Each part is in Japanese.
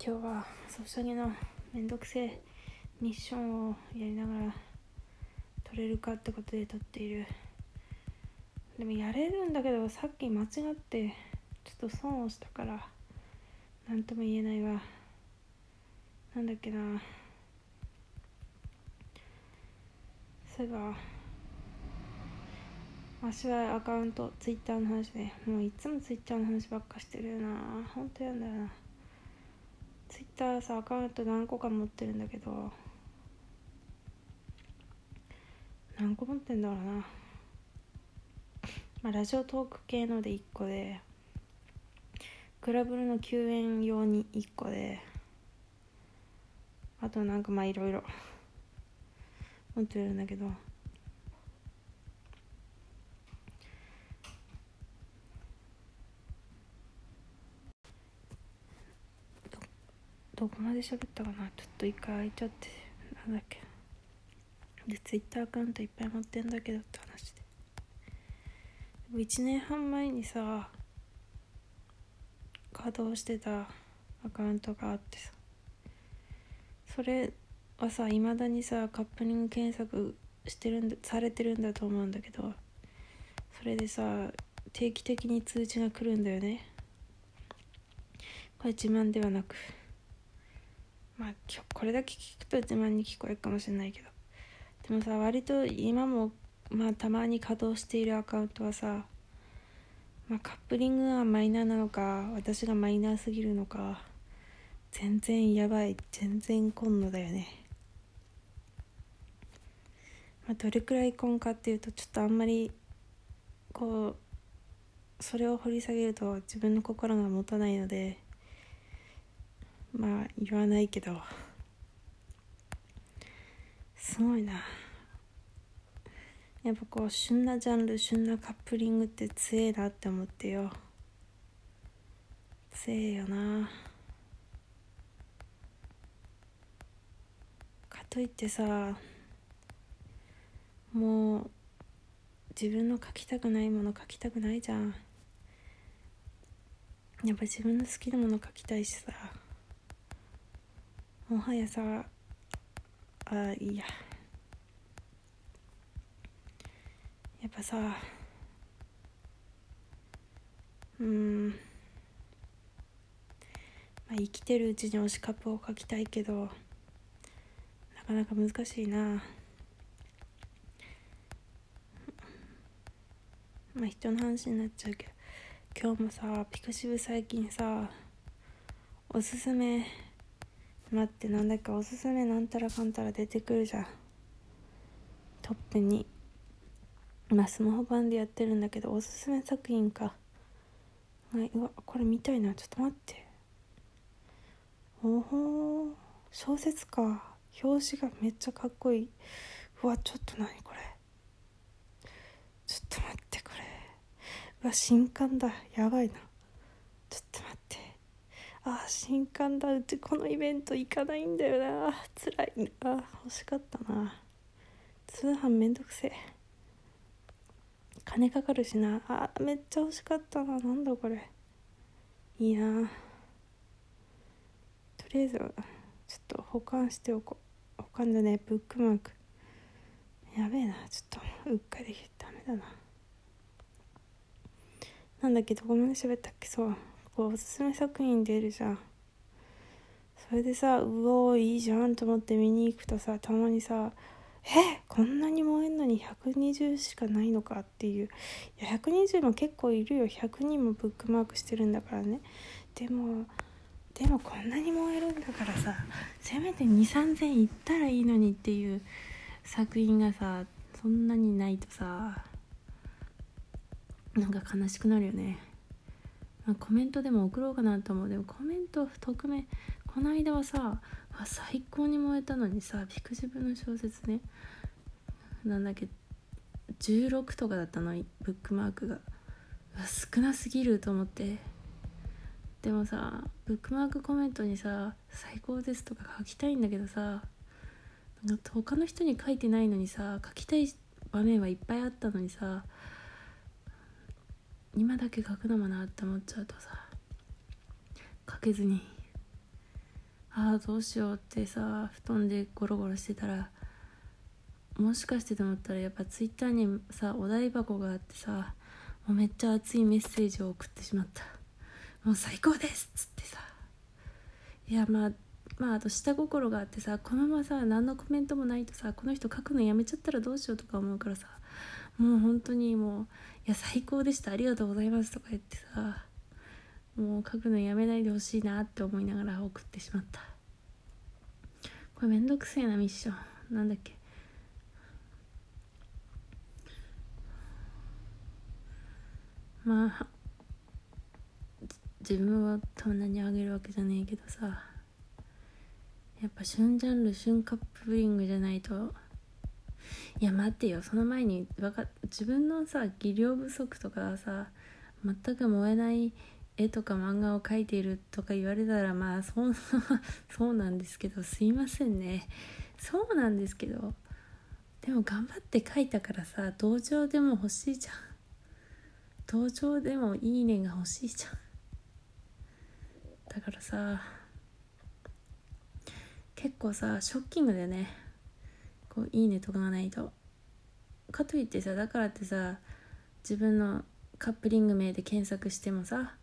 今日はソシャゲのめんどくせえミッションをやりながら撮れるかってことで撮っている。でもやれるんだけどさっき間違ってちょっと損をしたから何とも言えないわ。なんだっけな。そういえば私はアカウントツイッターの話でもういつもツイッターの話ばっかしてるよな。ほんとやんだよな。ツイッターさアカウント何個か持ってるんだけど。何個持ってんだろうな。まあラジオトーク系ので1個で。クラブルの救援用に1個で。あとなんかまあいろいろ。持ってるんだけど。どこまで喋ったかな。ちょっと一回空いちゃってなんだっけ。でツイッターアカウントいっぱい持ってんだけどって話で。でも1年半前にさ稼働してたアカウントがあってさ。それはさいまだにさカップリング検索してるんだされてるんだと思うんだけどそれでさ定期的に通知が来るんだよね。これ自慢ではなく。まあ今日これだけ聞くと自慢に聞こえるかもしれないけど。でもさ割と今もまあたまに稼働しているアカウントはさまあカップリングがマイナーなのか私がマイナーすぎるのか全然やばい全然今度だよね。まあどれくらい今かっていうとちょっとあんまりこうそれを掘り下げると自分の心が持たないのでまあ言わないけど。すごいな。やっぱこう旬なジャンル旬なカップリングって強えなって思ってよ。強えよな。かといってさもう自分の書きたくないもの書きたくないじゃん。やっぱ自分の好きなもの書きたいしさ。もはやさあいいや。やっぱさうん。まあ生きてるうちに推しカップを書きたいけどなかなか難しいな。まあ人の話になっちゃうけど今日もさピクシブ最近さおすすめ待ってなんだっけおすすめなんたらかんたら出てくるじゃん。トップに。まあスマホ版でやってるんだけどおすすめ作品か。はいうわこれ見たいな。ちょっと待って。おお小説か。表紙がめっちゃかっこいい。うわちょっと何これ。ちょっと待ってこれ。うわ新刊だ。やばいな。ちょっと待って。ああ新刊だ。うちこのイベント行かないんだよな。辛い。な欲しかったな。通販めんどくせえ。金かかるしな。あめっちゃ欲しかったな。なんだこれ。いいな。とりあえずちょっと保管しておこう。保管でね。ブックマーク。やべえな。ちょっとうっかり。ダメだな。なんだっけ？どこまで喋ったっけ？そう。こうおすすめ作品出るじゃん。それでさうおーいいじゃんと思って見に行くとさたまにさえこんなに燃えんのに120しかないのかっていう。いや120も結構いるよ。100人もブックマークしてるんだからね。でもでもこんなに燃えるんだからさせめて2 3 0 0 0いったらいいのにっていう作品がさそんなにないとさなんか悲しくなるよね、あ、コメントでも送ろうかなと思う。でもコメント匿名。この間はさあ最高に燃えたのにさピクシブの小説ね。なんだっけ16とかだったのブックマークが。少なすぎると思って。でもさブックマークコメントにさ「最高です」とか書きたいんだけどさ他の人に書いてないのにさ書きたい場面はいっぱいあったのにさ今だけ書くのもなって思っちゃうとさ書けずにああどうしようってさ布団でゴロゴロしてたらもしかしてと思ったらやっぱツイッターにさお台箱があってさもうめっちゃ熱いメッセージを送ってしまった。もう最高ですっつってさ。いやまあまああと下心があってさこのままさ何のコメントもないとさこの人書くのやめちゃったらどうしようとか思うからさ。もう本当にもう「いや最高でしたありがとうございます」とか言ってさもう書くのやめないでほしいなって思いながら送ってしまった。これめんどくせえなミッション。なんだっけ。まあ自分はそんなにあげるわけじゃねえけどさやっぱ旬ジャンル旬カップリングじゃないといや待ってよ。その前にわか自分のさ技量不足とかさ全く燃えない絵とか漫画を描いているとか言われたらまあそう そうなんですけどすいませんね。そうなんですけどでも頑張って描いたからさ同情でも欲しいじゃん。同情でもいいねが欲しいじゃん。だからさ結構さショッキングだよね。こういいねとかがないと。かといってさだからってさ自分のカップリング名で検索してもさ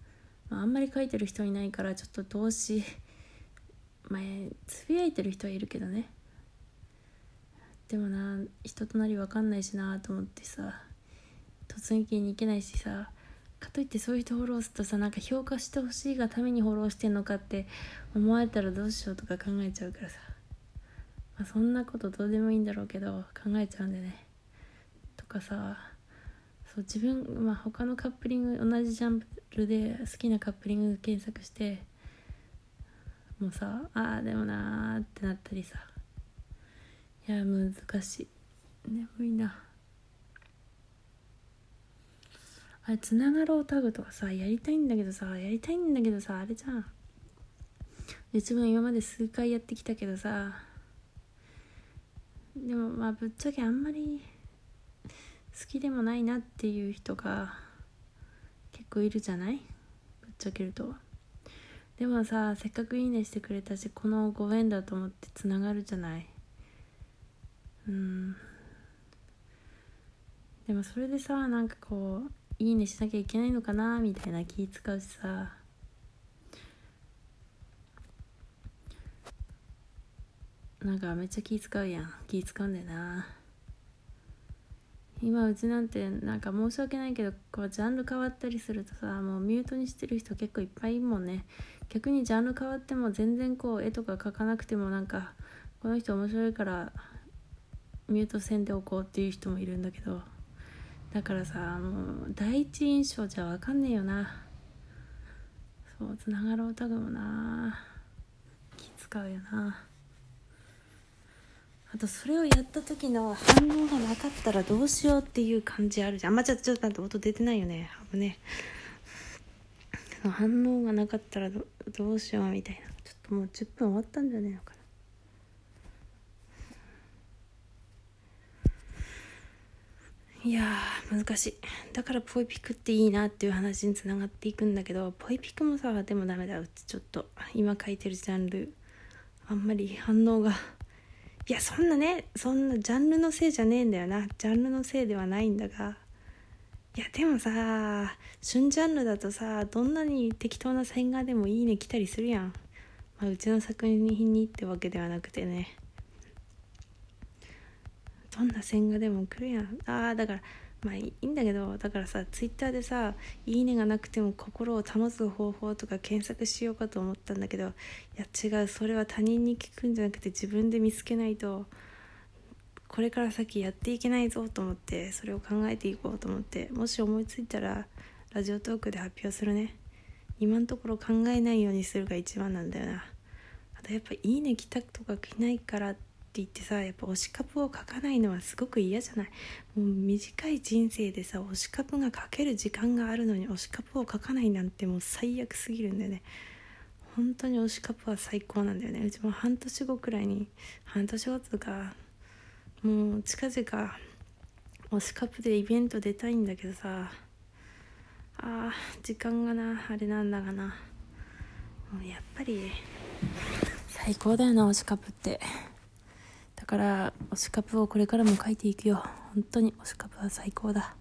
あ、あんまり書いてる人いないからちょっと動詞前つぶやいてる人はいるけどね。でもな人となり分かんないしなと思ってさ突撃に行けないしさかといってそういう人フォローするとさなんか評価してほしいがためにフォローしてんのかって思われたらどうしようとか考えちゃうからさ、まあ、そんなことどうでもいいんだろうけど考えちゃうんでね。とかさそう自分まあ他のカップリング同じジャンルで好きなカップリング検索してもうさああでもなーってなったりさ。いや難しい。眠いな。あれつながろうタグとかさやりたいんだけどさやりたいんだけどさあれじゃん。自分今まで数回やってきたけどさでもまあぶっちゃけあんまり好きでもないなっていう人が結構いるじゃない？ぶっちゃけるとでもさせっかくいいねしてくれたしこのご縁だと思ってつながるじゃない？うん。でもそれでさなんかこういいねしなきゃいけないのかなみたいな気使うしさ。なんかめっちゃ気使うやん。気使うんだよな。今うちなんてなんか申し訳ないけどこうジャンル変わったりするとさもうミュートにしてる人結構いっぱいいるもんね。逆にジャンル変わっても全然こう絵とか描かなくてもなんかこの人面白いからミュートせんでおこうっていう人もいるんだけど。だからさもう第一印象じゃ分かんねえよな。そうつながろうタグもな。気使うよな。あとそれをやった時の反応がなかったらどうしようっていう感じあるじゃん。あんまちょっとちょっと待って音出てないよね。危ね反応がなかったらどどうしようみたいな。ちょっともう10分終わったんじゃねえのかな。いや難しい。だからポイピクっていいなっていう話につながっていくんだけどポイピクもさでもダメだ。うちちょっと今書いてるジャンルあんまり反応がいやそんなねそんなジャンルのせいじゃねえんだよな。ジャンルのせいではないんだが。いやでもさ旬ジャンルだとさどんなに適当な線画でもいいね来たりするやん、まあ、うちの作品にってわけではなくてね。どんな線画でも来るやん。ああだからまあいいんだけどだからさツイッターでさ「いいね」がなくても心を保つ方法とか検索しようかと思ったんだけどいや違うそれは他人に聞くんじゃなくて自分で見つけないとこれから先やっていけないぞと思ってそれを考えていこうと思ってもし思いついたらラジオトークで発表するね。今のところ考えないようにするが一番なんだよな。あとやっぱ「いいね」来たとか来ないから言ってさやっぱ推しカプを書かないのはすごく嫌じゃない？もう短い人生でさ推しカプが書ける時間があるのに推しカプを書かないなんてもう最悪すぎるんだよね。本当に推しカプは最高なんだよね。うちも半年後くらいに半年後とかもう近々推しカプでイベント出たいんだけどさあ時間がなあれなんだがな。もうやっぱり最高だよな推しカップって。だから推しカプをこれからも書いていくよ。本当に推しカプは最高だ。